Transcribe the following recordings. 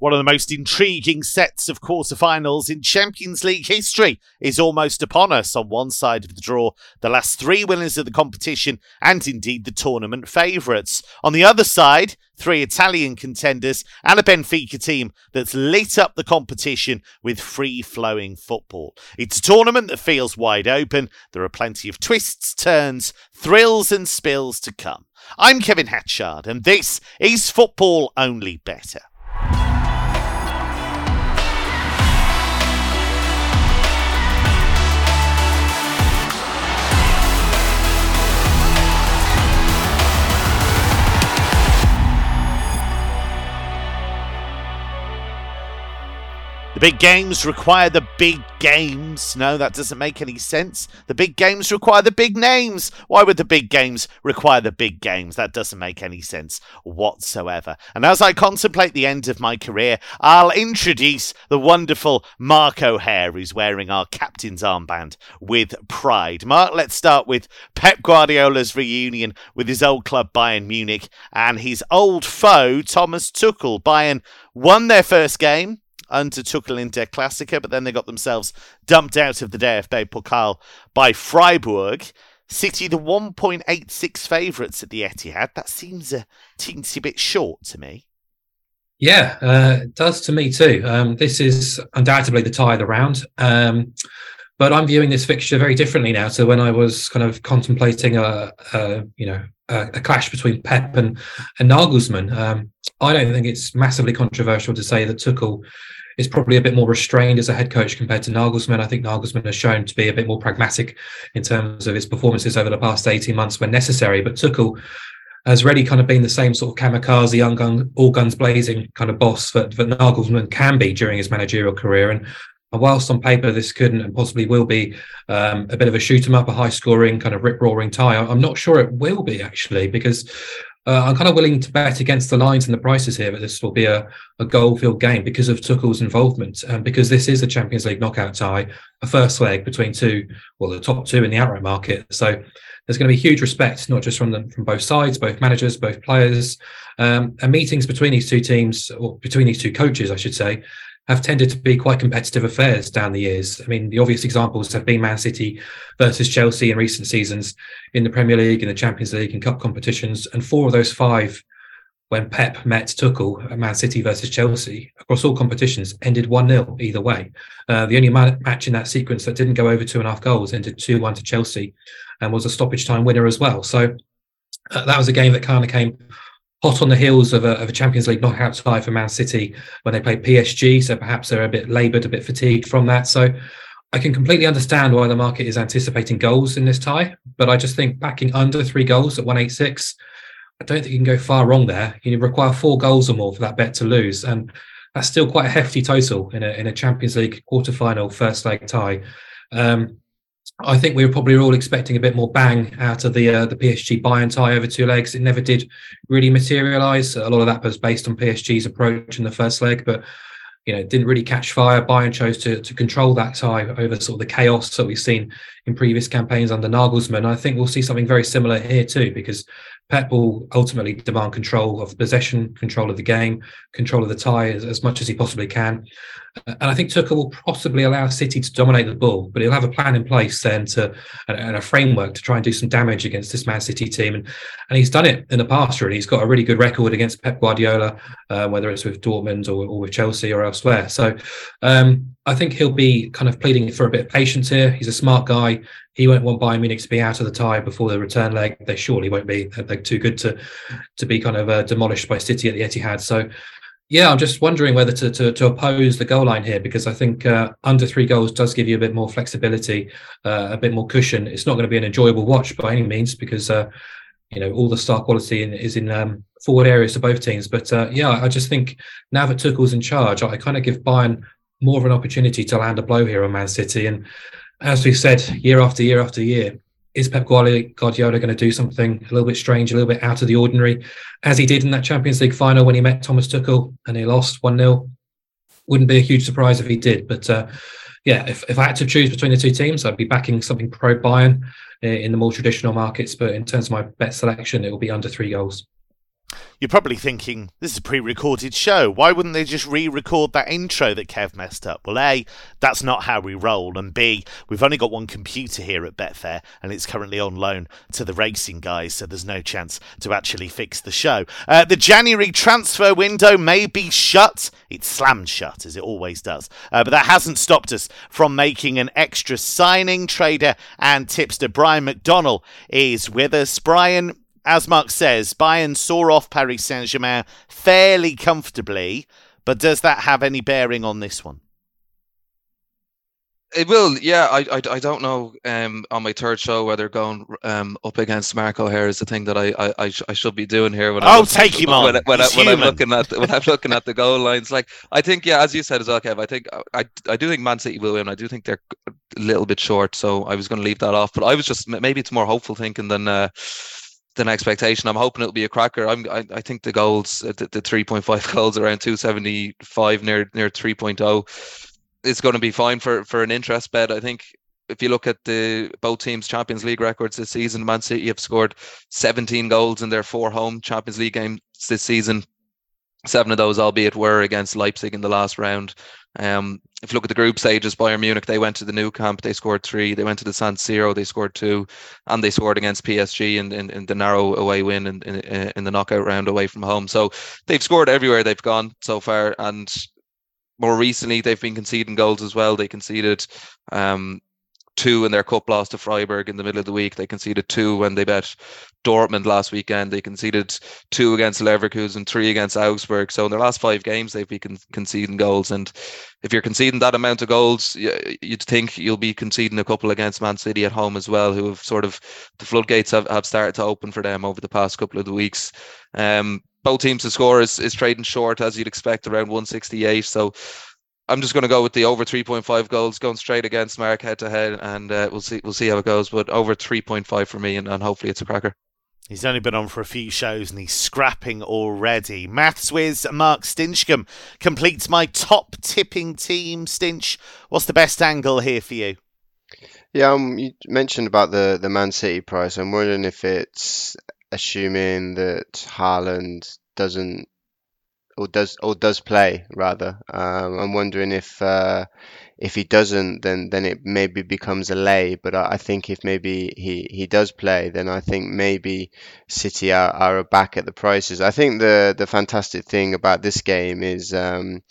One of the most intriguing sets of quarterfinals in Champions League history is almost upon us. On one side of the draw, the last three winners of the competition and indeed the tournament favourites. On the other side, three Italian contenders and a Benfica team that's lit up the competition with free flowing football. It's a tournament that feels wide open. There are plenty of twists, turns, thrills, and spills to come. I'm Kevin Hatchard, and this is Football Only Bettor. The big games require the big games. No, that doesn't make any sense. The big games require the big names. Why would the big games require the big games? That doesn't make any sense whatsoever. And as I contemplate the end of my career, I'll introduce the wonderful Mark O'Haire, who's wearing our captain's armband with pride. Mark, let's start with Pep Guardiola's reunion with his old club Bayern Munich and his old foe Thomas Tuchel. Bayern won their first game under Tuchel in Der Klassiker, but then they got themselves dumped out of the DFB Pokal by Freiburg. City, the 1.86 favourites at the Etihad. That seems a teensy bit short to me. Yeah, uh, it does to me too. Um, this is undoubtedly the tie of the round. Um, but I'm viewing this fixture very differently now So when I was kind of contemplating a, a you know a, clash between Pep and and Nagelsmann. Um, I don't think it's massively controversial to say that Tuchel is probably a bit more restrained as a head coach compared to Nagelsmann. I think Nagelsmann has shown to be a bit more pragmatic in terms of his performances over the past 18 months when necessary. But Tuchel has really kind of been the same sort of kamikaze, all guns blazing kind of boss that, that Nagelsmann can be during his managerial career. And whilst on paper this couldn't and possibly will be um, a bit of a shoot 'em up, a high scoring kind of rip roaring tie, I'm not sure it will be actually because uh, I'm kind of willing to bet against the lines and the prices here that this will be a, a goal-filled game because of Tuchel's involvement and because this is a Champions League knockout tie, a first leg between two, well, the top two in the outright market. So there's going to be huge respect, not just from them, from both sides, both managers, both players, um, and meetings between these two teams, or between these two coaches, I should say, have tended to be quite competitive affairs down the years. I mean, the obvious examples have been Man City versus Chelsea in recent seasons in the Premier League, in the Champions League, and cup competitions. And four of those five, when Pep met Tuchel at Man City versus Chelsea, across all competitions, ended 1 0 either way. Uh, the only match in that sequence that didn't go over two and a half goals ended 2 1 to Chelsea and was a stoppage time winner as well. So uh, that was a game that kind of came hot on the heels of a, of a, Champions League knockout tie for Man City when they played PSG. So perhaps they're a bit laboured, a bit fatigued from that. So I can completely understand why the market is anticipating goals in this tie. But I just think backing under three goals at 186, I don't think you can go far wrong there. You require four goals or more for that bet to lose. And that's still quite a hefty total in a, in a Champions League quarter-final first leg tie. Um, I think we were probably all expecting a bit more bang out of the uh, the PSG Bayern tie over two legs. It never did really materialise. A lot of that was based on PSG's approach in the first leg, but you know, didn't really catch fire. Bayern chose to to control that tie over sort of the chaos that we've seen in previous campaigns under Nagelsmann. I think we'll see something very similar here too, because Pep will ultimately demand control of possession, control of the game, control of the tie as, as much as he possibly can. And I think Tuchel will possibly allow City to dominate the ball, but he'll have a plan in place then to and, a framework to try and do some damage against this Man City team. And and he's done it in the past. Really, he's got a really good record against Pep Guardiola, uh, whether it's with Dortmund or, or, with Chelsea or elsewhere. So um, I think he'll be kind of pleading for a bit of patience here. He's a smart guy. He won't want Bayern Munich to be out of the tie before the return leg. They surely won't be. They're too good to to be kind of uh, demolished by City at the Etihad. So, yeah, I'm just wondering whether to to, to oppose the goal line here because I think uh, under three goals does give you a bit more flexibility, uh, a bit more cushion. It's not going to be an enjoyable watch by any means because uh, you know all the star quality in, is in um, forward areas to both teams. But uh, yeah, I just think now that Tuchel's in charge, I kind of give Bayern more of an opportunity to land a blow here on Man City and as we've said year after year after year, is Pep Guardiola going to do something a little bit strange, a little bit out of the ordinary, as he did in that Champions League final when he met Thomas Tuchel and he lost 1 0? Wouldn't be a huge surprise if he did. But uh, yeah, if, if I had to choose between the two teams, I'd be backing something pro Bayern in the more traditional markets. But in terms of my bet selection, it will be under three goals. You're probably thinking, this is a pre recorded show. Why wouldn't they just re record that intro that Kev messed up? Well, A, that's not how we roll. And B, we've only got one computer here at Betfair and it's currently on loan to the racing guys, so there's no chance to actually fix the show. Uh, the January transfer window may be shut. It's slammed shut, as it always does. Uh, but that hasn't stopped us from making an extra signing. Trader and tipster Brian McDonnell is with us. Brian, as Mark says, Bayern saw off Paris Saint Germain fairly comfortably, but does that have any bearing on this one? It will, yeah. I, I, I don't know um, on my third show whether going um, up against Mark here is the thing that I I, I, sh- I should be doing here. When oh, take him on. When, when, I, when I'm looking at when I'm looking at the goal lines, like I think, yeah, as you said as well, Kev. I think I I do think Man City will win. I do think they're a little bit short, so I was going to leave that off. But I was just maybe it's more hopeful thinking than. Uh, than expectation. I'm hoping it'll be a cracker. I'm, I, I think the goals, uh, the, the 3.5 goals around 275 near near 3.0 is going to be fine for for an interest bet. I think if you look at the both teams' Champions League records this season, Man City have scored 17 goals in their four home Champions League games this season. Seven of those, albeit, were against Leipzig in the last round. Um, if you look at the group stages, Bayern Munich, they went to the Nou Camp, they scored three. They went to the San Siro, they scored two, and they scored against PSG in, in, in the narrow away win in, in, in the knockout round away from home. So they've scored everywhere they've gone so far, and more recently they've been conceding goals as well. They conceded um, two in their cup loss to Freiburg in the middle of the week. They conceded two when they bet Dortmund last weekend. They conceded two against Leverkusen, three against Augsburg. So in their last five games, they've been con- conceding goals. And if you're conceding that amount of goals, you'd think you'll be conceding a couple against Man City at home as well, who have sort of the floodgates have, have started to open for them over the past couple of the weeks. Um, both teams to score is, is trading short as you'd expect around 168. So I'm just going to go with the over 3.5 goals, going straight against Mark head to head, and uh, we'll see we'll see how it goes. But over 3.5 for me, and, and hopefully it's a cracker. He's only been on for a few shows and he's scrapping already. Maths whiz Mark Stinchcombe completes my top tipping team. Stinch, what's the best angle here for you? Yeah, um, you mentioned about the the Man City price. I'm wondering if it's assuming that Haaland doesn't or does or does play rather. Um, I'm wondering if uh, if he doesn't, then then it maybe becomes a lay. But I, I, think if maybe he, he does play, then I think maybe City are, are back at the prices. I think the the fantastic thing about this game is. Um,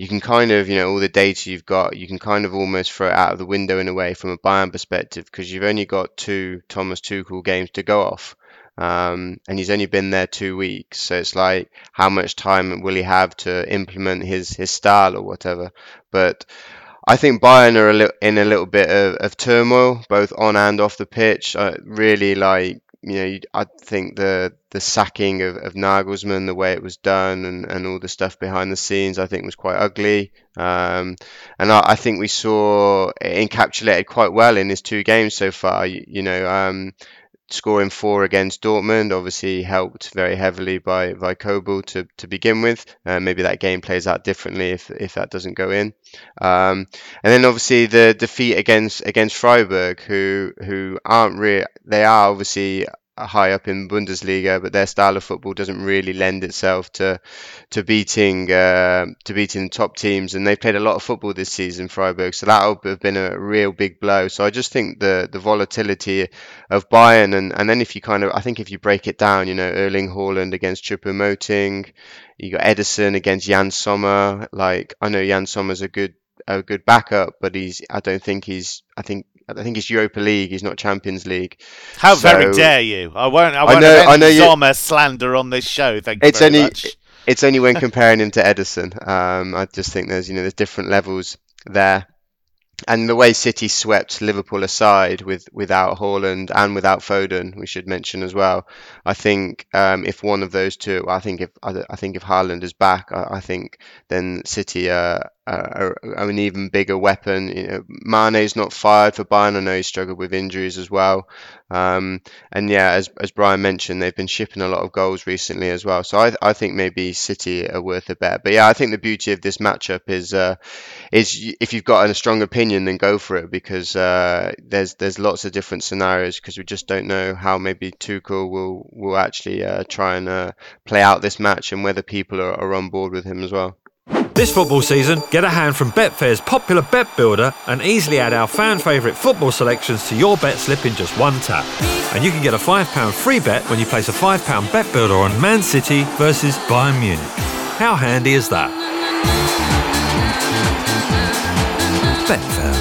you can kind of, you know, all the data you've got, you can kind of almost throw it out of the window in a way from a Bayern perspective because you've only got two Thomas Tuchel games to go off. Um, and he's only been there two weeks, so it's like how much time will he have to implement his his style or whatever. But I think Bayern are a li- in a little bit of, of turmoil, both on and off the pitch. Really like you know, I think the the sacking of, of Nagelsmann, the way it was done, and, and all the stuff behind the scenes, I think was quite ugly. Um, and I, I, think we saw encapsulated quite well in his two games so far. You, you know, um, scoring four against Dortmund obviously helped very heavily by by Kobel to, to begin with. Uh, maybe that game plays out differently if, if that doesn't go in. Um, and then obviously the defeat against against Freiburg, who who aren't really they are obviously high up in Bundesliga, but their style of football doesn't really lend itself to to beating uh, to beating top teams. And they've played a lot of football this season, Freiburg, so that would have been a real big blow. So I just think the the volatility of Bayern, and and then if you kind of I think if you break it down, you know, Erling Haaland against Choupo-Moting, you got Ederson against Jan Sommer. Like I know Jan Sommer's a good a good backup, but he's I don't think he's I think I think it's Europa League. He's not Champions League. How so, very dare you! I won't. I won't I know, I know you, slander on this show. Thank you it's very only, much. It's only when comparing him to Ederson. Um, I just think there's you know there's different levels there, and the way City swept Liverpool aside with without Haaland and without Foden, we should mention as well. I think um, if one of those two, I think if I think if Haaland is back, I, I think then City are a, an even bigger weapon. You know, Mane's not fired for Bayern. I know he struggled with injuries as well. Um, and yeah, as as Brian mentioned, they've been shipping a lot of goals recently as well. So I I think maybe City are worth a bet. But yeah, I think the beauty of this matchup is uh, is if you've got a strong opinion, then go for it because uh, there's there's lots of different scenarios because we just don't know how maybe Tuchel will will actually uh, try and uh, play out this match and whether people are, are on board with him as well. This football season, get a hand from Betfair's popular bet builder and easily add our fan favourite football selections to your bet slip in just one tap. And you can get a £5 free bet when you place a £5 bet builder on Man City versus Bayern Munich. How handy is that? Betfair.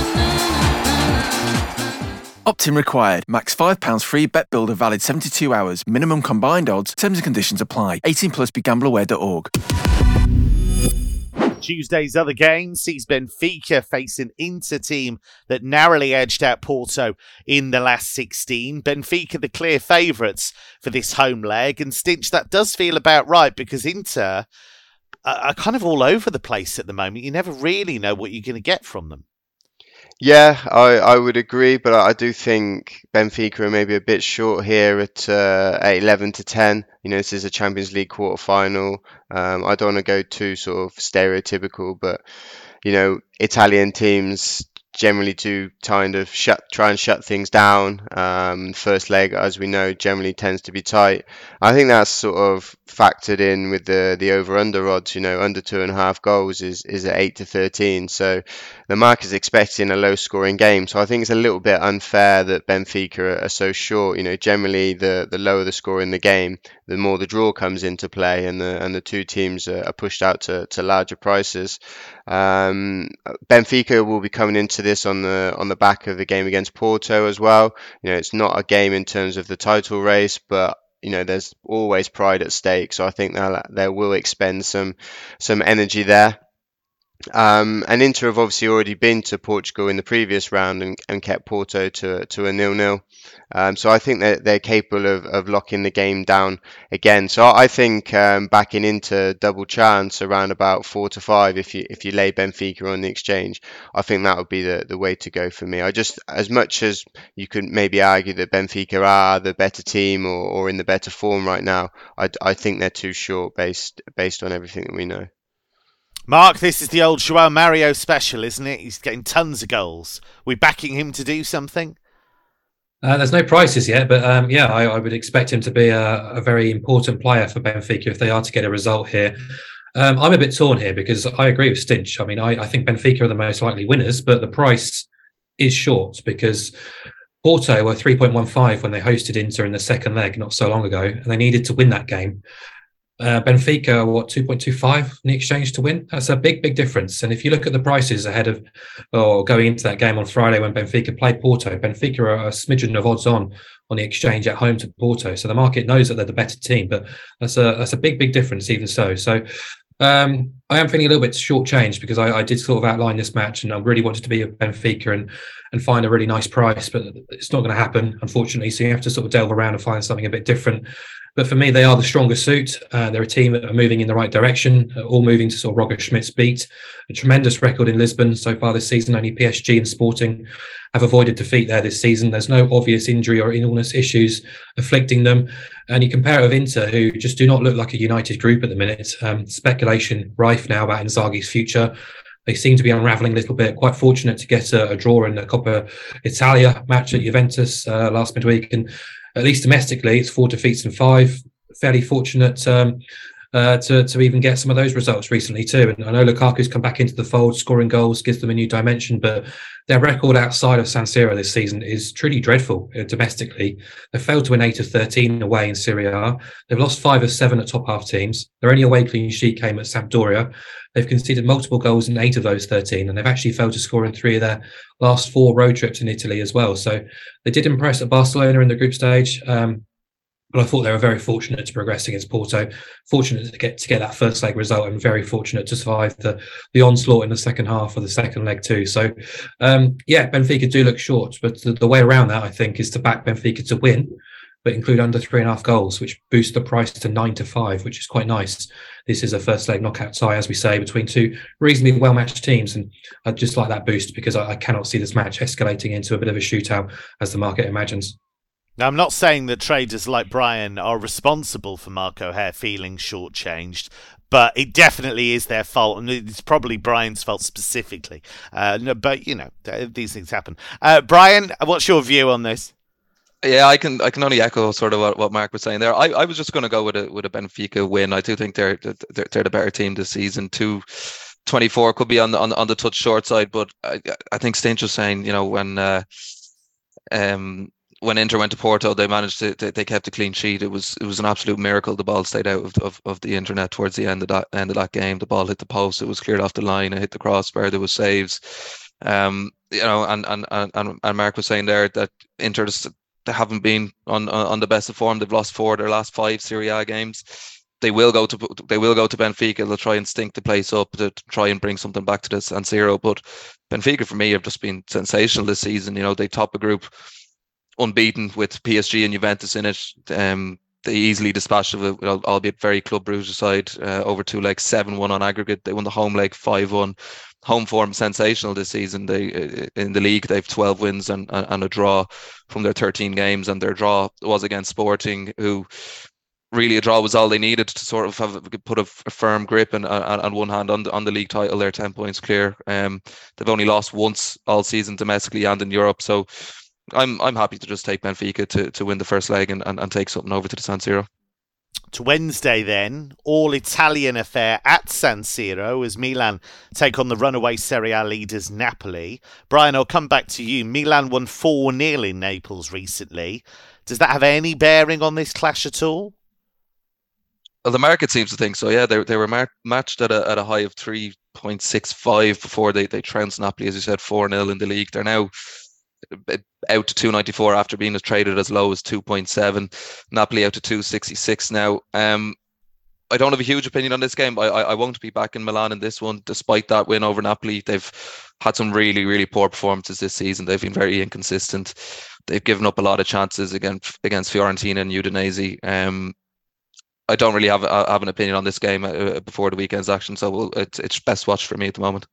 Opt-in required. Max £5 free bet builder valid 72 hours. Minimum combined odds. Terms and conditions apply. 18 plus begambleaware.org. Tuesday's other game sees Benfica facing Inter team that narrowly edged out Porto in the last 16. Benfica the clear favourites for this home leg, and Stinch, that does feel about right because Inter are kind of all over the place at the moment. You never really know what you're going to get from them. Yeah, I, I would agree, but I do think Benfica are maybe a bit short here at, uh, at 11 to 10. You know, this is a Champions League quarter final. Um, I don't want to go too sort of stereotypical, but you know, Italian teams generally do kind of shut try and shut things down. Um, first leg, as we know, generally tends to be tight. I think that's sort of factored in with the the over under odds. You know, under two and a half goals is is at eight to thirteen. So the market is expecting a low scoring game. So I think it's a little bit unfair that Benfica are, are so short. You know, generally the the lower the score in the game, the more the draw comes into play, and the and the two teams are, are pushed out to, to larger prices. Um, Benfica will be coming into this on the on the back of the game against Porto as well. You know, it's not a game in terms of the title race, but you know, there's always pride at stake. So I think they'll they will expend some some energy there. Um, and Inter have obviously already been to Portugal in the previous round and, and kept Porto to to a nil-nil. Um, so I think that they're capable of, of locking the game down again. So I think um, backing into double chance around about four to five if you if you lay Benfica on the exchange, I think that would be the, the way to go for me. I just as much as you could maybe argue that Benfica are the better team or, or in the better form right now, I, I think they're too short based based on everything that we know. Mark, this is the old Joao Mario special, isn't it? He's getting tons of goals. We backing him to do something? Uh, there's no prices yet, but um, yeah, I, I, would expect him to be a, a, very important player for Benfica if they are to get a result here. Um, I'm a bit torn here because I agree with Stinch. I mean, I, I, think Benfica are the most likely winners, but the price is short because Porto were 3.15 when they hosted Inter in the second leg not so long ago, and they needed to win that game. Uh, Benfica, what 2.25 in the exchange to win? That's a big, big difference. And if you look at the prices ahead of or going into that game on Friday when Benfica play Porto, Benfica are a smidgen of odds on on the exchange at home to Porto. So the market knows that they're the better team, but that's a that's a big, big difference even so. So um, I am feeling a little bit shortchanged because I, I, did sort of outline this match and I really wanted to be a Benfica and and find a really nice price, but it's not going to happen, unfortunately. So you have to sort of delve around and find something a bit different. But for me, they are the stronger suit. Uh, they're a team that are moving in the right direction, uh, all moving to sort of Roger Schmidt's beat. A tremendous record in Lisbon so far this season. Only PSG and Sporting have avoided defeat there this season. There's no obvious injury or illness issues afflicting them. And you compare it with Inter, who just do not look like a united group at the minute. Um, speculation rife now about Inzaghi's future. They seem to be unraveling a little bit. Quite fortunate to get a, a draw in the Coppa Italia match at Juventus uh, last midweek. And at least domestically, it's four defeats and five. Fairly fortunate um, uh, to to even get some of those results recently too. And I know Lukaku's come back into the fold, scoring goals gives them a new dimension, but their record outside of San Siro this season is truly dreadful uh, domestically. They failed to win eight of 13 away in Serie A. They've lost five of seven at top half teams. Their only away clean sheet came at Sampdoria. They've conceded multiple goals in eight of those 13, and they've actually failed to score in three of their last four road trips in Italy as well. So they did impress at Barcelona in the group stage. Um, but I thought they were very fortunate to progress against Porto, fortunate to get to get that first leg result, and very fortunate to survive the the onslaught in the second half of the second leg too. So, um, yeah, Benfica do look short, but the, the way around that I think is to back Benfica to win, but include under three and a half goals, which boosts the price to nine to five, which is quite nice. this is a first leg knockout tie, as we say, between two reasonably well matched teams. And I'd just like that boost because I, I cannot see this match escalating into a bit of a shootout as the market imagines. Now, I'm not saying that traders like Brian are responsible for Mark O'Haire feeling shortchanged, but it definitely is their fault, and it's probably Brian's fault specifically. Uh, no, but you know, these things happen. Uh, Brian, what's your view on this? Yeah, I can I can only echo sort of what, what Mark was saying there. I, I was just going to go with a with a Benfica win. I do think they're they're, they're the better team this season. Two. 24 could be on the on, on the touch short side, but I, I think Stinch was saying, you know, when uh, um, when Inter went to Porto, they managed to they, they, kept a clean sheet. It was it was an absolute miracle. The ball stayed out of, of, of the internet towards the end of that end of that game. The ball hit the post. It was cleared off the line. It hit the crossbar. There was saves. Um, you know, and and and and Mark was saying there that Inter just, they haven't been on on the best of form. They've lost four of their last five Serie A games. They will go to they will go to Benfica. They'll try and stink the place up to, try and bring something back to this San Siro. But Benfica for me have just been sensational this season. You know, they top a group unbeaten with PSG and Juventus in it. Um, they easily dispatched of albeit very Club Brugge side, uh, over two legs, 7 1 on aggregate. They won the home leg 5 1. Home form sensational this season. They uh, In the league, they have 12 wins and, and a draw from their 13 games, and their draw was against Sporting, who really a draw was all they needed to sort of have put a, a firm grip and, and one hand on the on the league title. They're ten points clear. Um, they've only lost once all season domestically and in Europe. So I'm I'm happy to just take Benfica to, to win the first leg and, and, and take something over to the San Siro. To Wednesday, then, all Italian affair at San Siro as Milan take on the runaway Serie A leaders Napoli. Brian, I'll come back to you. Milan won 4 0 in Naples recently. Does that have any bearing on this clash at all? Well, the market seems to think so. Yeah, they, they were mar- matched at a, at a high of 3.65 before they, they trounced Napoli, as you said, 4 0 in the league. They're now out to 294 after being traded as low as 2.7. Napoli out to 266 now. Um, I don't have a huge opinion on this game. I, I, I won't be back in Milan in this one, despite that win over Napoli. They've had some really really poor performances this season. They've been very inconsistent. They've given up a lot of chances against against Fiorentina and Udinese. Um, I don't really have have an opinion on this game uh, before the weekend's action, so it's it's best watched for me at the moment.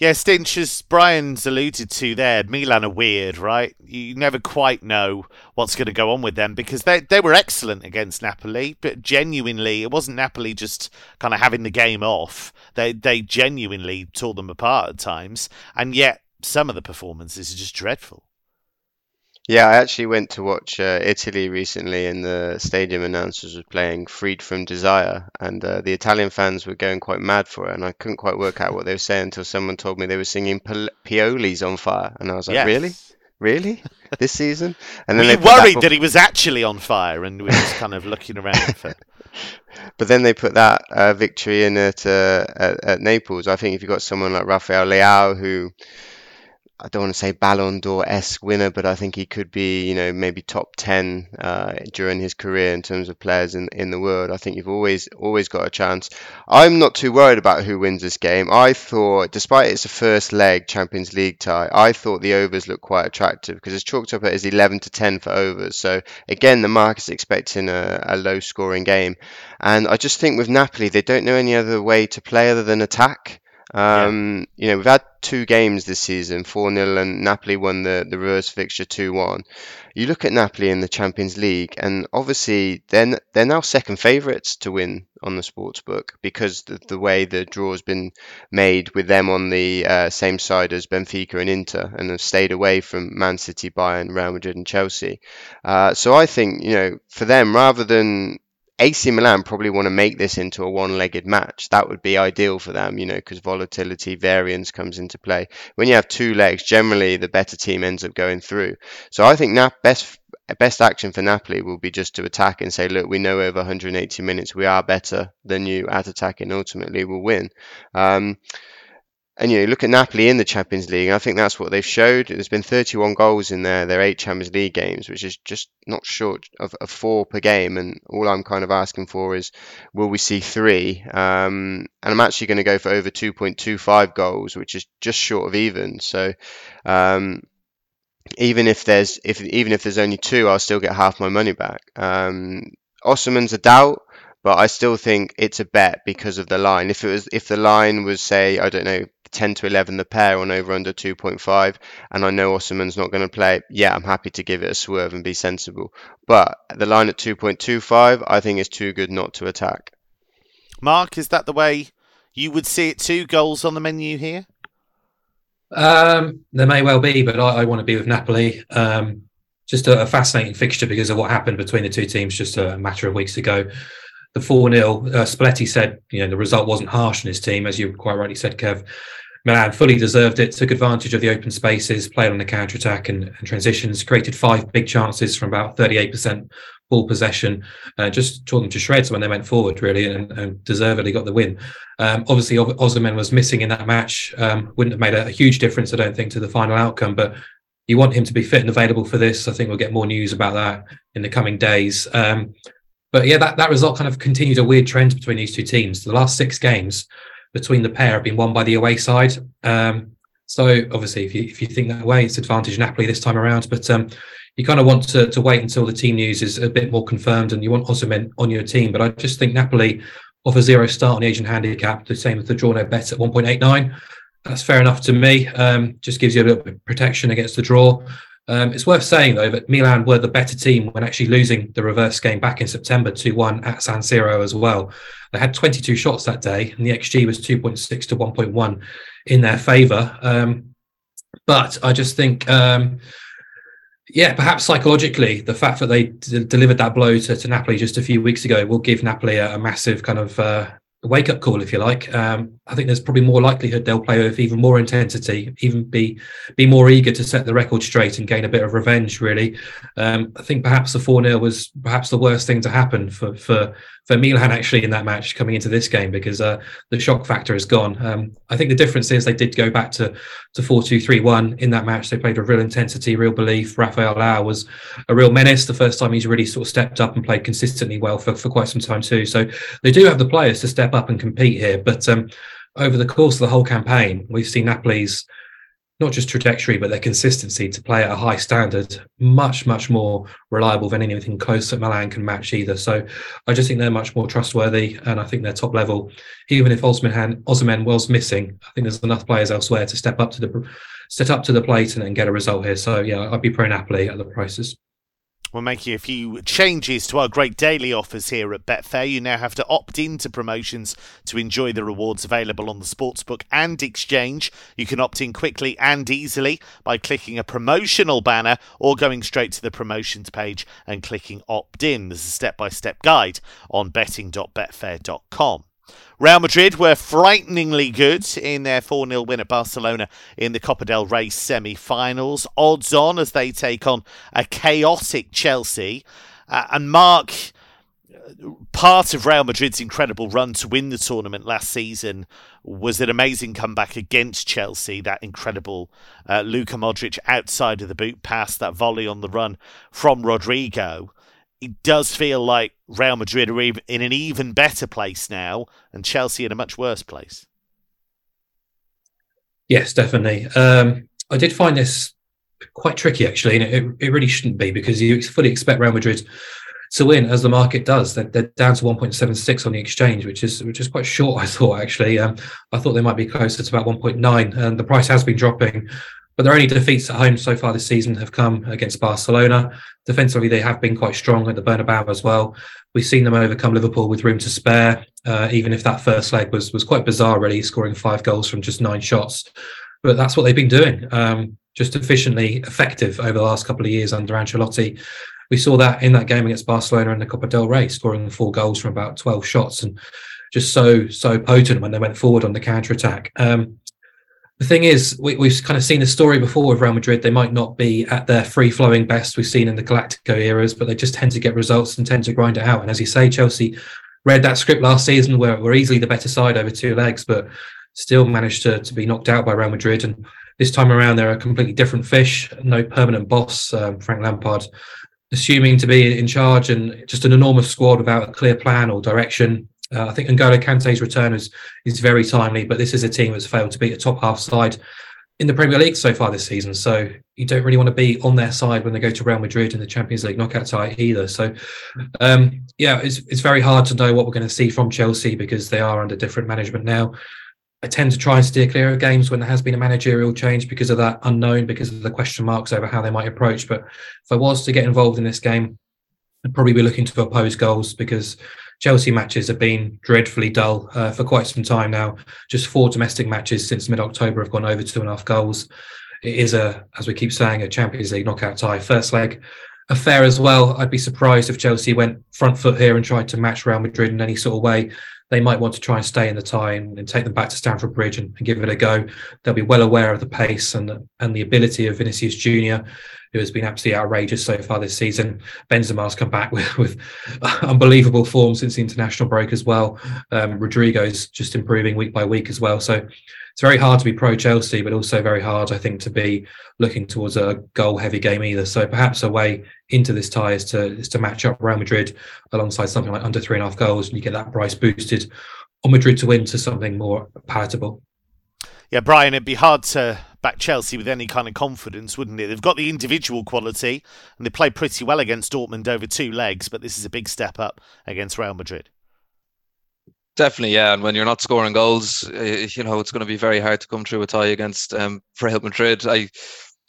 Yeah, Stinch, as Brian's alluded to there, Milan are weird, right? You never quite know what's going to go on with them because they they were excellent against Napoli, but genuinely, it wasn't Napoli just kind of having the game off. They they genuinely tore them apart at times, and yet some of the performances are just dreadful. Yeah, I actually went to watch uh, Italy recently, and the stadium announcers were playing "Freed from Desire," and uh, the Italian fans were going quite mad for it. And I couldn't quite work out what they were saying until someone told me they were singing "Pioli's on fire," and I was like, yes. "Really, really, this season?" And then were they worried that, that, he was actually on fire, and we were just kind of looking around for. But then they put that uh, victory in at, uh, at, at Naples. I think if you've got someone like Rafael Leao who I don't want to say Ballon d'Or esque winner, but I think he could be, you know, maybe top ten uh, during his career in terms of players in in the world. I think you've always always got a chance. I'm not too worried about who wins this game. I thought, despite it's a first leg Champions League tie, I thought the overs looked quite attractive because it's chalked up as 11 to 10 for overs. So again, the market's expecting a, a low scoring game, and I just think with Napoli, they don't know any other way to play other than attack. Um, yeah. You know, we've had two games this season, 4 0, and Napoli won the, the reverse fixture 2 1. You look at Napoli in the Champions League, and obviously they're, they're now second favourites to win on the sports book because the, the way the draw has been made with them on the uh, same side as Benfica and Inter, and have stayed away from Man City, Bayern, Real Madrid, and Chelsea. Uh, so I think, you know, for them, rather than AC Milan probably want to make this into a one-legged match. That would be ideal for them, you know, because volatility, variance comes into play. When you have two legs, generally the better team ends up going through. So I think Nap best best action for Napoli will be just to attack and say, look, we know over 180 minutes we are better than you at attacking. Ultimately, we'll win. Um, and you know, look at Napoli in the Champions League. I think that's what they've showed. There's been 31 goals in their their eight Champions League games, which is just not short of, of four per game. And all I'm kind of asking for is, will we see three? Um, and I'm actually going to go for over 2.25 goals, which is just short of even. So. Um, even if there's if even if there's only two, I'll still get half my money back. Um, a doubt, but I still think it's a bet because of the line. If it was, if the line was say, I don't know, 10 to 11 the pair on over under 2.5 and I know Osimhen's not going to play, yeah, I'm happy to give it a swerve and be sensible. But the line at 2.25 I think is too good not to attack. Mark, is that the way you would see it too? Goals on the menu here? Um, there may well be, but I, I want to be with Napoli. Um, just a, a, fascinating fixture because of what happened between the two teams just a matter of weeks ago. The 4 0, uh, Spalletti said, you know, the result wasn't harsh on his team, as you quite rightly said, Kev. Milan fully deserved it, took advantage of the open spaces, played on the counter attack and, and, transitions, created five big chances from about 38% ball possession, uh, just tore them to shreds when they went forward, really, and, and deservedly got the win. Um, obviously, Osimhen was missing in that match, um, wouldn't have made a, a, huge difference, I don't think, to the final outcome, but you want him to be fit and available for this. I think we'll get more news about that in the coming days. Um, but yeah, that, that result kind of continued a weird trend between these two teams. The last six games, between the pair have been won by the away side. Um, so obviously, if you if you think that way, it's advantage Napoli this time around. But um, you kind of want to, to wait until the team news is a bit more confirmed, and you want Osimhen on your team. But I just think Napoli off a zero start on the Asian handicap, the same as the draw no bet at 1.89. That's fair enough to me. Um, just gives you a little bit of protection against the draw. Um, it's worth saying though that Milan were the better team when actually losing the reverse game back in September 2-1 at San Siro as well. They had 22 shots that day, and the XG was 2.6 to 1.1 in their favour. Um, but I just think, um, yeah, perhaps psychologically, the fact that they d- delivered that blow to, to, Napoli just a few weeks ago will give Napoli a, a massive kind of uh, wake up call, if you like. Um, I think there's probably more likelihood they'll play with even more intensity, even be be more eager to set the record straight and gain a bit of revenge. Really, um, I think perhaps the four 0 was perhaps the worst thing to happen for for for Milan actually in that match coming into this game because uh, the shock factor is gone. Um, I think the difference is they did go back to to four two three one in that match. They played with real intensity, real belief. Rafael Leao was a real menace. The first time he's really sort of stepped up and played consistently well for, for quite some time too. So they do have the players to step up and compete here, but. Um, over the course of the whole campaign, we've seen Napoli's not just trajectory, but their consistency to play at a high standard, much, much more reliable than anything close that Milan can match either. So I just think they're much more trustworthy, and I think they're top level. Even if Osman Osimhen was missing, I think there's enough players elsewhere to step up to the step up to the plate and, and get a result here. So yeah, I'd be pro Napoli at the prices. We're making a few changes to our great daily offers here at Betfair. You now have to opt into promotions to enjoy the rewards available on the Sportsbook and Exchange. You can opt in quickly and easily by clicking a promotional banner or going straight to the promotions page and clicking opt in. There's a step by step guide on betting.betfair.com. Real Madrid were frighteningly good in their 4 0 win at Barcelona in the Copa del Rey semi finals. Odds on as they take on a chaotic Chelsea. Uh, and Mark, part of Real Madrid's incredible run to win the tournament last season was an amazing comeback against Chelsea. That incredible uh, Luka Modric outside of the boot pass, that volley on the run from Rodrygo it does feel like Real Madrid are in an even better place now, and Chelsea in a much worse place. Yes, definitely. Um, I did find this quite tricky, actually, and it, it really shouldn't be because you fully expect Real Madrid to win, as the market does. They're, they're down to 1.76 on the exchange, which is which is quite short. I thought actually. Um, I thought they might be closer to about 1.9, and the price has been dropping. But their only defeats at home so far this season have come against Barcelona. Defensively, they have been quite strong at the Bernabeu as well. We've seen them overcome Liverpool with room to spare, uh, even if that first leg was was quite bizarre, really, scoring five goals from just nine shots. But that's what they've been doing, um, just efficiently effective over the last couple of years under Ancelotti. We saw that in that game against Barcelona in the Copa del Rey, scoring four goals from about 12 shots and just so, so potent when they went forward on the counter attack. Um, the thing is, we, have kind of seen the story before with Real Madrid. They might not be at their free flowing best we've seen in the Galactico eras, but they just tend to get results and tend to grind it out. And as you say, Chelsea read that script last season where we're easily the better side over two legs, but still managed to, to be knocked out by Real Madrid. And this time around, they're a completely different fish. No permanent boss, um, Frank Lampard, assuming to be in charge and just an enormous squad without a clear plan or direction. Uh, I think N'Golo Kante's return is is very timely, but this is a team that's failed to beat a top half side in the Premier League so far this season. So you don't really want to be on their side when they go to Real Madrid in the Champions League knockout tie either. So um, yeah, it's it's very hard to know what we're going to see from Chelsea because they are under different management now. I tend to try and steer clear of games when there has been a managerial change because of that unknown, because of the question marks over how they might approach. But if I was to get involved in this game, I'd probably be looking to oppose goals because Chelsea matches have been dreadfully dull uh, for quite some time now. Just four domestic matches since mid October have gone over two and a half goals. It is a, as we keep saying, a Champions League knockout tie. First leg affair as well. I'd be surprised if Chelsea went front foot here and tried to match Real Madrid in any sort of way they might want to try and stay in the tie and, and take them back to Stamford Bridge and, and, give it a go. They'll be well aware of the pace and and the ability of Vinicius Junior, who has been absolutely outrageous so far this season. Benzema's come back with, with unbelievable form since the international break as well. Um, Rodrygo's just improving week by week as well. So it's very hard to be pro Chelsea, but also very hard, I think, to be looking towards a goal heavy game either. So perhaps a way into this tie is to is to match up Real Madrid alongside something like under three and a half goals, and you get that price boosted on Madrid to win to something more palatable. Yeah, Brian, it'd be hard to back Chelsea with any kind of confidence, wouldn't it? They've got the individual quality and they played pretty well against Dortmund over two legs, but this is a big step up against Real Madrid. Definitely, yeah. And when you're not scoring goals, eh, you know it's going to be very hard to come through a tie against um, Real Madrid. I,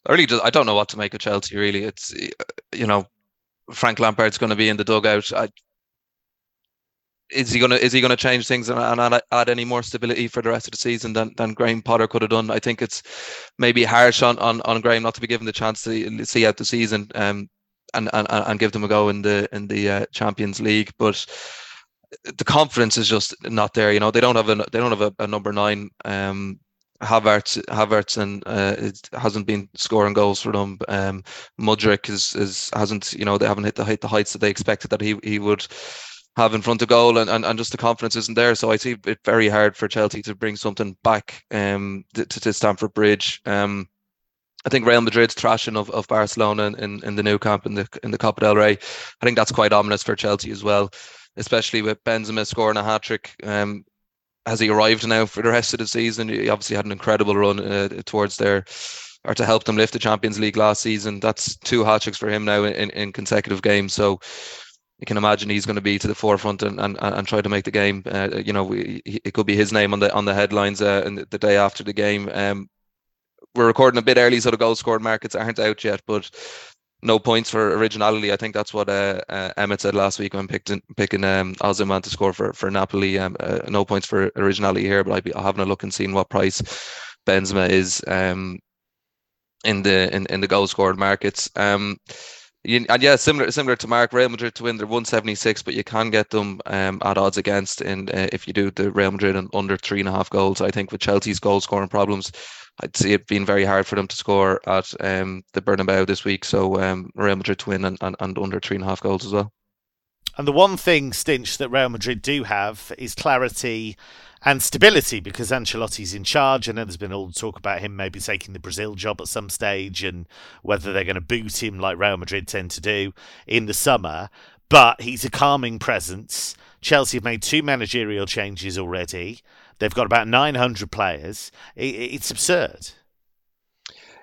I really, I don't know what to make of Chelsea. Really, it's eh, you know, Frank Lampard's going to be in the dugout. I, is he gonna is he gonna change things and, and add, add, any more stability for the rest of the season than, than Graham Potter could have done? I think it's maybe harsh on, on, on Graham not to be given the chance to see out the season um, and, and and give them a go in the in the uh, Champions League, but the confidence is just not there. You know, they don't have a they don't have a, a number nine. Um, Havertz Havertz and uh, it hasn't been scoring goals for them. Um, Mudryk is is hasn't you know they haven't hit the height the heights that they expected that he he would have in front of goal and, and, and just the confidence isn't there. So I see it very hard for Chelsea to bring something back um to, to Stamford Bridge. Um I think Real Madrid's thrashing of, of Barcelona in, in the Nou Camp in the in the Copa del Rey. I think that's quite ominous for Chelsea as well especially with Benzema scoring a hat trick. Um, has he arrived now for the rest of the season? He obviously had an incredible run uh, towards their or to help them lift the Champions League last season. That's two hat tricks for him now in, in consecutive games. So you can imagine he's going to be to the forefront and, and, and try to make the game. Uh, you know, we, it could be his name on the on the headlines uh, the, the day after the game. Um, we're recording a bit early, so the goal scored markets aren't out yet. But no points for originality. I think that's what uh, uh, Emmett said last week when picking picking um, to score for for Napoli. Um, uh, no points for originality here, but I'd be having a look and seeing what price Benzema is um, in the in, in the goal scored markets. Um, you, and yeah, similar similar to Mark, Real Madrid to win, they're 176, but you can get them um, at odds against in uh, if you do the Real Madrid and under three and a half goals. I think with Chelsea's goal scoring problems, I'd see it being very hard for them to score at um, the Bernabeu this week. So um, Real Madrid to win and, and, and under three and a half goals as well. And the one thing, Stinch, that Real Madrid do have is clarity and stability because Ancelotti's in charge. Know there's been all the talk about him maybe taking the Brazil job at some stage and whether they're going to boot him like Real Madrid tend to do in the summer. But he's a calming presence. Chelsea have made two managerial changes already. They've got about 900 players. It's absurd.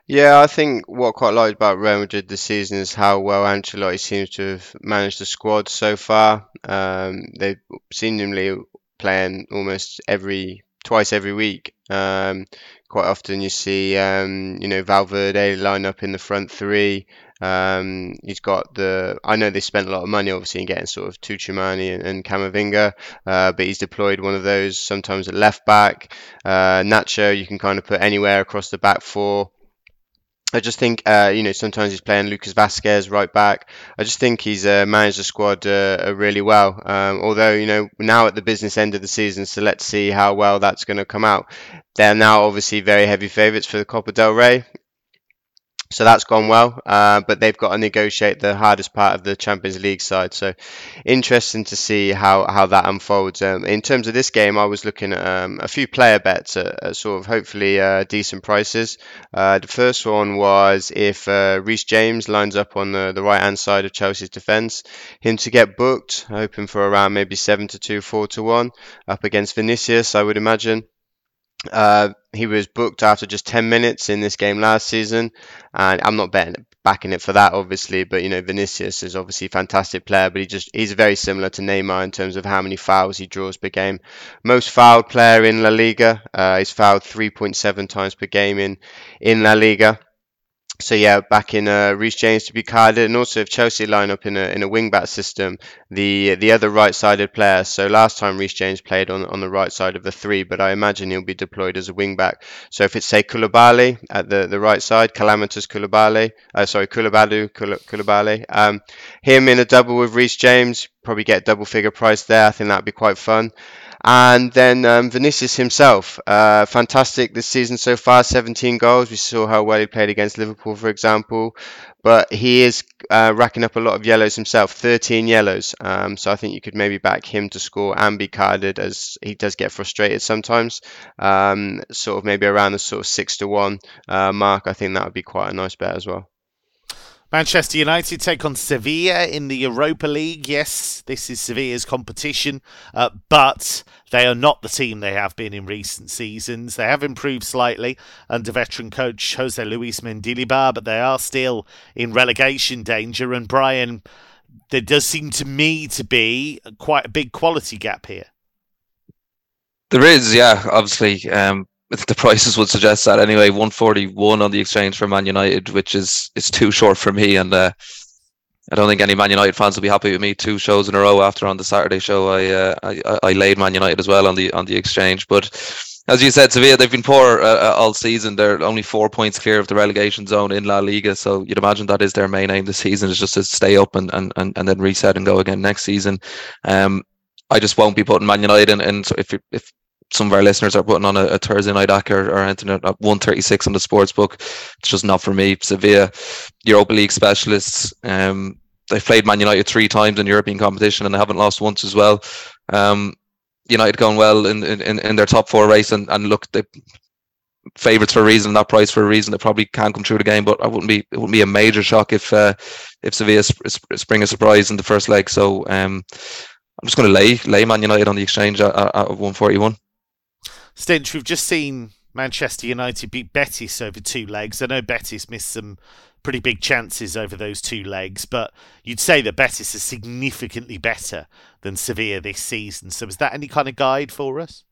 Yeah, I think what I quite liked about Real Madrid this season is how well Ancelotti seems to have managed the squad so far. Um, they've seemingly playing almost every twice every week. Um, quite often you see, um, you know, Valverde line up in the front three. Um, he's got the. I know they spent a lot of money, obviously, in getting sort of Tchouameni and, and Camavinga, uh, but he's deployed one of those sometimes at left back. Uh, Nacho, you can kind of put anywhere across the back four. I just think, uh, you know, sometimes he's playing Lucas Vázquez right back. I just think he's uh, managed the squad uh, uh really well. Um, although, you know, now at the business end of the season, so let's see how well that's going to come out. They're now obviously very heavy favourites for the Copa del Rey. So that's gone well, uh, but they've got to negotiate the hardest part of the Champions League side. So interesting to see how, how that unfolds. Um, in terms of this game, I was looking at um, a few player bets at, at sort of hopefully uh, decent prices. Uh, the first one was if uh, Reece James lines up on the, the right hand side of Chelsea's defence, him to get booked, hoping for around maybe 7 to 2, 4 to 1, up against Vinicius, I would imagine. Uh, he was booked after just 10 minutes in this game last season, and I'm not betting backing it for that, obviously. But you know, Vinicius is obviously a fantastic player, but he just he's very similar to Neymar in terms of how many fouls he draws per game. Most fouled player in La Liga. Uh, he's fouled 3.7 times per game in in La Liga. So yeah, back in uh, Reece James to be carded, and also if Chelsea line up in a in a wing back system, the the other right sided player. So last time Reece James played on on the right side of the three, but I imagine he'll be deployed as a wing back. So if it's say Koulibaly at the, the right side, Calamitous Koulibaly, uh, sorry Koulibaly Koulibaly, um, him in a double with Reece James, probably get double figure price there. I think that'd be quite fun. And then um, Vinicius himself, uh, fantastic this season so far, 17 goals. We saw how well he played against Liverpool, for example. But he is uh, racking up a lot of yellows himself, 13 yellows. Um, so I think you could maybe back him to score and be carded as he does get frustrated sometimes. Um, sort of maybe around the sort of six to one uh, mark. I think that would be quite a nice bet as well. Manchester United take on Sevilla in the Europa League. Yes, this is Sevilla's competition, uh, but they are not the team they have been in recent seasons. They have improved slightly under veteran coach Jose Luis Mendilibar, but they are still in relegation danger. And Brian, there does seem to me to be quite a big quality gap here. There is, yeah, obviously. Um, the prices would suggest that anyway. 141 on the exchange for Man United, which is is too short for me. And uh, I don't think any Man United fans will be happy with me. Two shows in a row after on the Saturday show, I uh, I, I laid Man United as well on the on the exchange. But as you said, Sevilla they've been poor uh, uh, all season. They're only four points clear of the relegation zone in La Liga. So you'd imagine that is their main aim this season is just to stay up and and, and, and then reset and go again next season. Um, I just won't be putting Man United in. And if if some of our listeners are putting on a, a Thursday night acca or anything at 136 on the sports book. It's just not for me. Sevilla, Europa League specialists. Um, they've played Man United three times in European competition and they haven't lost once as well. Um, United going well in, in, in their top four race and, and look, they favourites for a reason, that price for a reason. They probably can't come through the game, but I wouldn't be it wouldn't be a major shock if uh, if Sevilla sp- spring a surprise in the first leg. So um, I'm just going to lay lay Man United on the exchange at, at 141. Stinch, we've just seen Manchester United beat Betis over two legs. I know Betis missed some pretty big chances over those two legs, but you'd say that Betis is significantly better than Sevilla this season. So is that any kind of guide for us?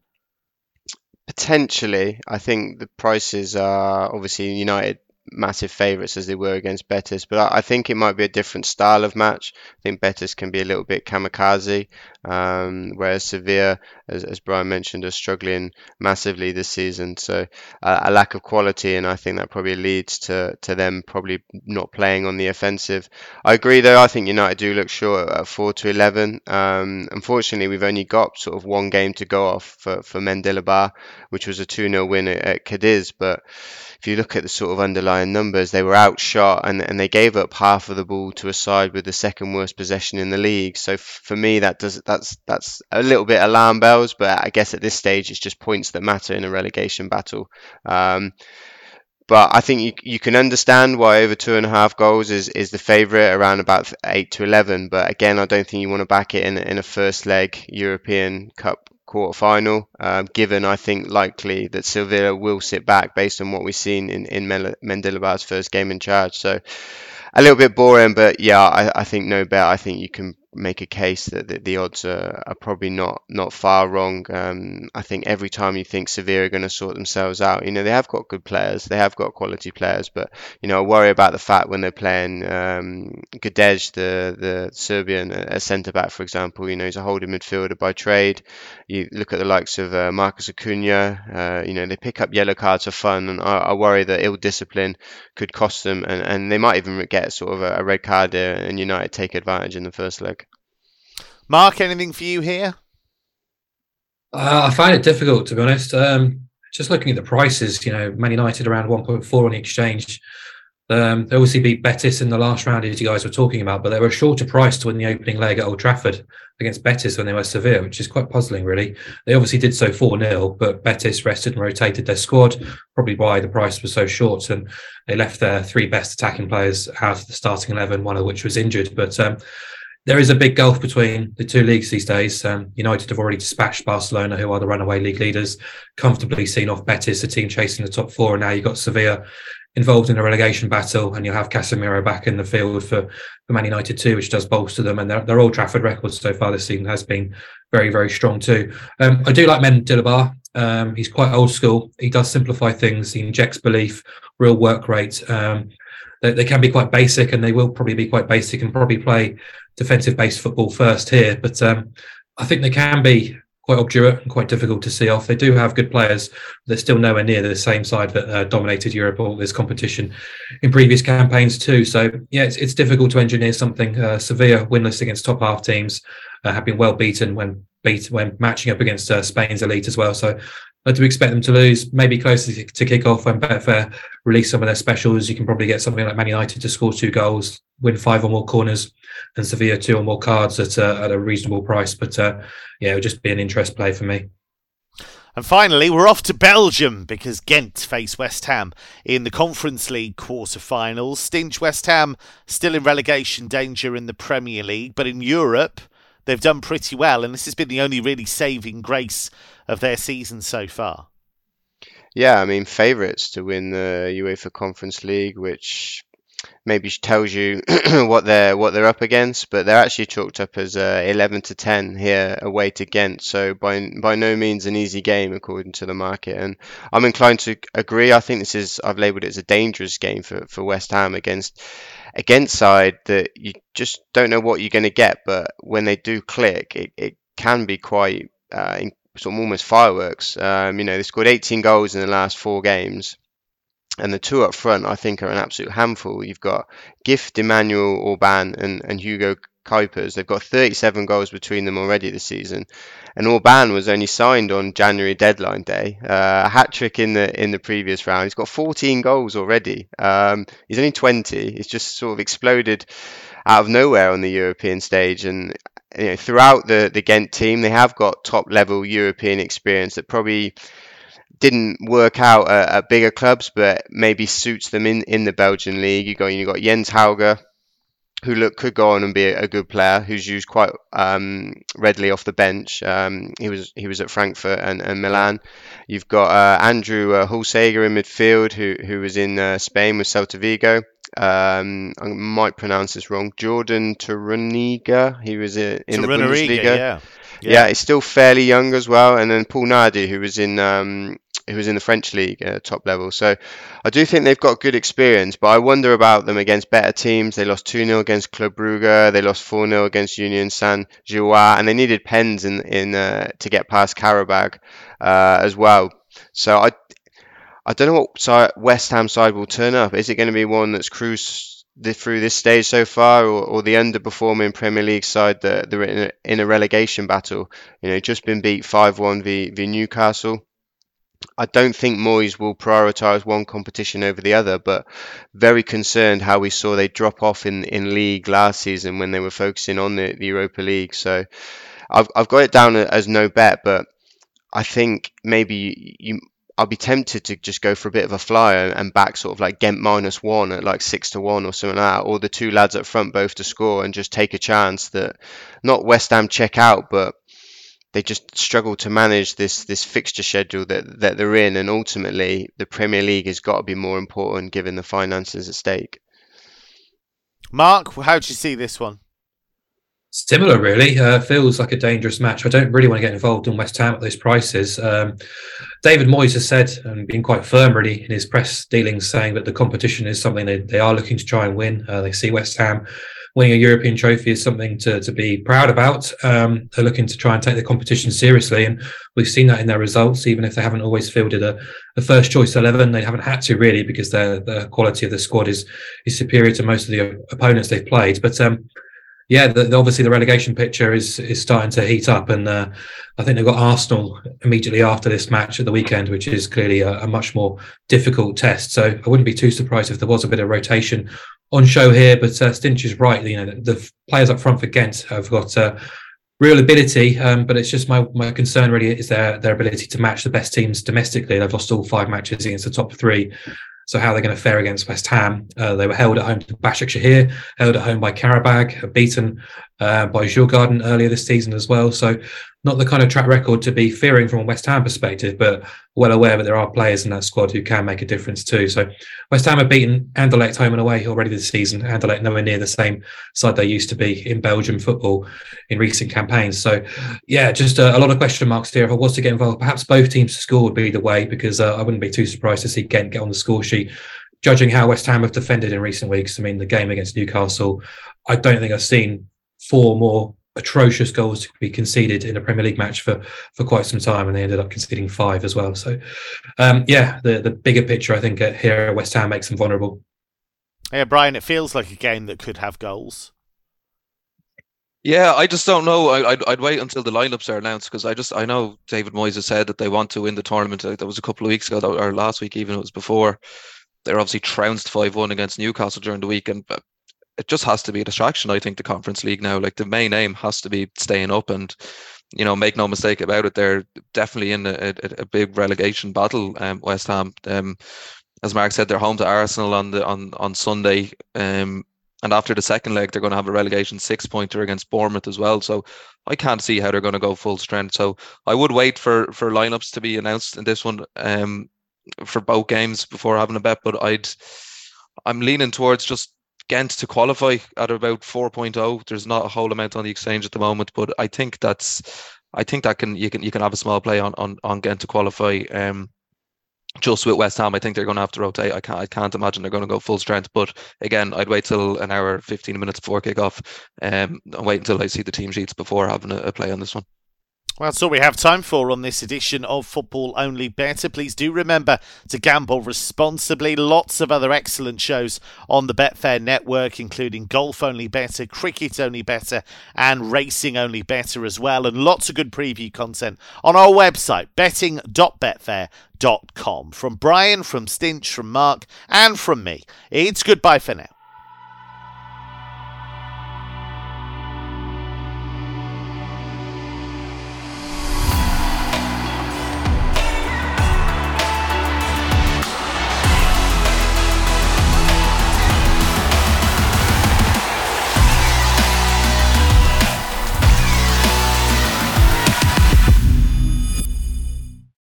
Potentially, I think the prices are obviously United massive favourites as they were against Betis, but I think it might be a different style of match. I think Betis can be a little bit kamikaze, um, whereas Sevilla, as, as, Brian mentioned, are struggling massively this season. So uh, a lack of quality, and I think that probably leads to, to them probably not playing on the offensive. I agree, though. I think United do look short at four to eleven. Um, unfortunately, we've only got sort of one game to go off for for Mendilibar, which was a two 0 win at, at Cadiz, but if you look at the sort of underlying numbers, they were outshot and, and they gave up half of the ball to a side with the second worst possession in the league. So for me, that does that's that's a little bit alarm bells, but I guess at this stage, it's just points that matter in a relegation battle. Um, but I think you, you can understand why over two and a half goals is, is the favourite around about eight to eleven. But again, I don't think you want to back it in in a first leg European Cup quarter final, um, given I think likely that Sevilla will sit back based on what we've seen in, in Mendilibar's first game in charge. So a little bit boring, but yeah, I, I think no bet. I think you can make a case that the, odds are, are, probably not not far wrong. Um, I think every time you think Sevilla are going to sort themselves out, you know they have got good players, they have got quality players, but you know I worry about the fact when they're playing um, Gudelj, the the Serbian a centre back, for example. You know he's a holding midfielder by trade. You look at the likes of uh, Marcos Acuna. Uh, you know they pick up yellow cards for fun, and I, I worry that ill discipline could cost them, and, and they might even get sort of a, a red card there, and United take advantage in the first leg. Mark, anything for you here? Uh, I find it difficult to be honest. Um, just looking at the prices, you know, Man United around 1.4 on the exchange. Um, they obviously beat Betis in the last round, as you guys were talking about, but they were a shorter price to win the opening leg at Old Trafford against Betis when they were severe, which is quite puzzling, really. They obviously did so 4 0, but Betis rested and rotated their squad, probably why the price was so short. And they left their three best attacking players out of the starting 11, one of which was injured. But um, there is a big gulf between the two leagues these days. Um, United have already dispatched Barcelona, who are the runaway league leaders, comfortably seen off Betis, the team chasing the top four. And now you've got Sevilla involved in a relegation battle, and you'll have Casemiro back in the field for, for Man United too, which does bolster them. And their, Old Trafford record so far this season has been very, very strong too. Um, I do like Mendilibar. Um, he's quite old school. He does simplify things. He injects belief, real work rate. Um, they, they, can be quite basic, and they will probably be quite basic and probably play defensive based football first here. But um, I think they can be quite obdurate and quite difficult to see off. They do have good players, they're still nowhere near the same side that uh, dominated Europe all this competition in previous campaigns too. So yeah, it's, it's difficult to engineer something. Uh, Sevilla winless against top half teams uh, have been well beaten when beat when matching up against uh, Spain's elite as well. So I do expect them to lose, maybe closer to, to kick off when Betfair release some of their specials. You can probably get something like Man United to score two goals, win five or more corners, and Sevilla two or more cards at a, at a reasonable price. But uh, yeah, it would just be an interest play for me. And finally, we're off to Belgium because Ghent face West Ham in the Conference League quarter-finals. Stinch West Ham still in relegation danger in the Premier League, but in Europe, they've done pretty well, and this has been the only really saving grace of their season so far. Yeah, I mean, favourites to win the UEFA Conference League, which maybe tells you what they're what they're up against, but they're actually chalked up as uh, 11 to 10 here away to Ghent. So by by no means an easy game according to the market, and I'm inclined to agree. I think this is I've labelled it as a dangerous game for, for West Ham against against side that you just don't know what you're going to get, but when they do click, it, it can be quite uh, sort of almost fireworks. Um, you know, they scored 18 goals in the last four games. And the two up front, I think, are an absolute handful. You've got Gift, Emmanuel Orban, and, and Hugo Cuypers. They've got 37 goals between them already this season. And Orban was only signed on January deadline day. Uh, a hat trick in the in the previous round. He's got 14 goals already. Um, he's only 20. He's just sort of exploded out of nowhere on the European stage. And you know, throughout the the Ghent team, they have got top level European experience that probably didn't work out at, at, bigger clubs, but maybe suits them in, in the Belgian league. You got you got Jens Hauge, who look could go on and be a, a good player, who's used quite um, readily off the bench. Um, he was he was at Frankfurt and, and Milan. You've got uh, Andrew uh, Hjulsager in midfield, who who was in uh, Spain with Celta Vigo um, I might pronounce this wrong. Jordan Torunarigha. He was in, in the Bundesliga. Yeah. yeah. yeah, he's still fairly young as well. And then Paul Nardi, who was in um, who was in the French league uh, top level. So I do think they've got good experience, but I wonder about them against better teams. They lost 2 0 against Club Brugge, they lost 4 0 against Union Saint Gilloise, and they needed pens in, in uh, to get past Qarabag uh, as well. So I I don't know what side, West Ham side will turn up. Is it going to be one that's cruised through this stage so far, or, or the underperforming Premier League side that they're in a, in a relegation battle? You know, just been beat five one v v Newcastle. I don't think Moyes will prioritise one competition over the other, but very concerned how we saw they drop off in, in league last season when they were focusing on the, the Europa League. So I've, I've got it down as no bet, but I think maybe you I'll be tempted to just go for a bit of a flyer and back sort of like Ghent minus one at like six to one or something like that, or the two lads up front both to score and just take a chance that not West Ham check out, but they just struggle to manage this this fixture schedule that, that they're in, and ultimately the Premier League has got to be more important given the finances at stake. Mark, how do you see this one? Similar, really. Uh, feels like a dangerous match. I don't really want to get involved in West Ham at those prices. Um, David Moyes has said and been quite firm, really, in his press dealings, saying that the competition is something they, they are looking to try and win. Uh, they see West Ham winning a European trophy is something to, to be proud about. Um, they're looking to try and take the competition seriously, and we've seen that in their results. Even if they haven't always fielded a, a first choice eleven, they haven't had to really because the quality of the squad is is superior to most of the opponents they've played. But um, yeah, the, obviously the relegation picture is is starting to heat up, and uh, I think they've got Arsenal immediately after this match at the weekend, which is clearly a, a, much more difficult test. So I wouldn't be too surprised if there was a bit of rotation on show here. But uh, Stinch is right; you know, the, the players up front for Ghent have got uh, real ability, um, but it's just my my concern really is their their ability to match the best teams domestically. They've lost all five matches against the top three. So how they're going to fare against West Ham? Uh, they were held at home to Başakşehir, held at home by Qarabag, beaten uh, by Djurgården earlier this season as well. So not the kind of track record to be fearing from a West Ham perspective, but well aware that there are players in that squad who can make a difference too. So West Ham have beaten Anderlecht home and away already this season. Anderlecht nowhere near the same side they used to be in Belgium football in recent campaigns. So yeah, just a, a lot of question marks here. If I was to get involved, perhaps both teams to score would be the way because uh, I wouldn't be too surprised to see Ghent get on the score sheet judging how West Ham have defended in recent weeks, I mean, the game against Newcastle, I don't think I've seen four more atrocious goals to be conceded in a Premier League match for for quite some time, and they ended up conceding five as well. So, um, yeah, the the bigger picture, I think, uh, here West Ham makes them vulnerable. Yeah, Brian, it feels like a game that could have goals. Yeah, I just don't know. I, would I'd wait until the lineups are announced because I just I know David Moyes has said that they want to win the tournament. That was a couple of weeks ago, or last week even. It was before. They're obviously trounced five one against Newcastle during the week, and it just has to be a distraction. I think the Conference League now, like the main aim, has to be staying up, and you know, make no mistake about it, they're definitely in a, a, a big relegation battle. Um, West Ham, um, as Mark said, they're home to Arsenal on the on on Sunday. Um, and after the second leg, they're going to have a relegation six pointer against Bournemouth as well. So I can't see how they're going to go full strength. So I would wait for for lineups to be announced in this one um, for both games before having a bet. But I'd I'm leaning towards just Ghent to qualify at about 4.0. There's not a whole amount on the exchange at the moment, but I think that's I think that can you can you can have a small play on on on Ghent to qualify. Um, just with West Ham, I think they're going to have to rotate. I can't I can't imagine they're going to go full strength. But again, I'd wait till an hour, 15 minutes before kickoff, um, and wait until I see the team sheets before having a, a play on this one. Well, that's all we have time for on this edition of Football Only Bettor. Please do remember to gamble responsibly. Lots of other excellent shows on the Betfair network, including Golf Only Bettor, Cricket Only Bettor, and Racing Only Bettor as well. And lots of good preview content on our website, betting.betfair.com. From Brian, from Stinch, from Mark, and from me, it's goodbye for now.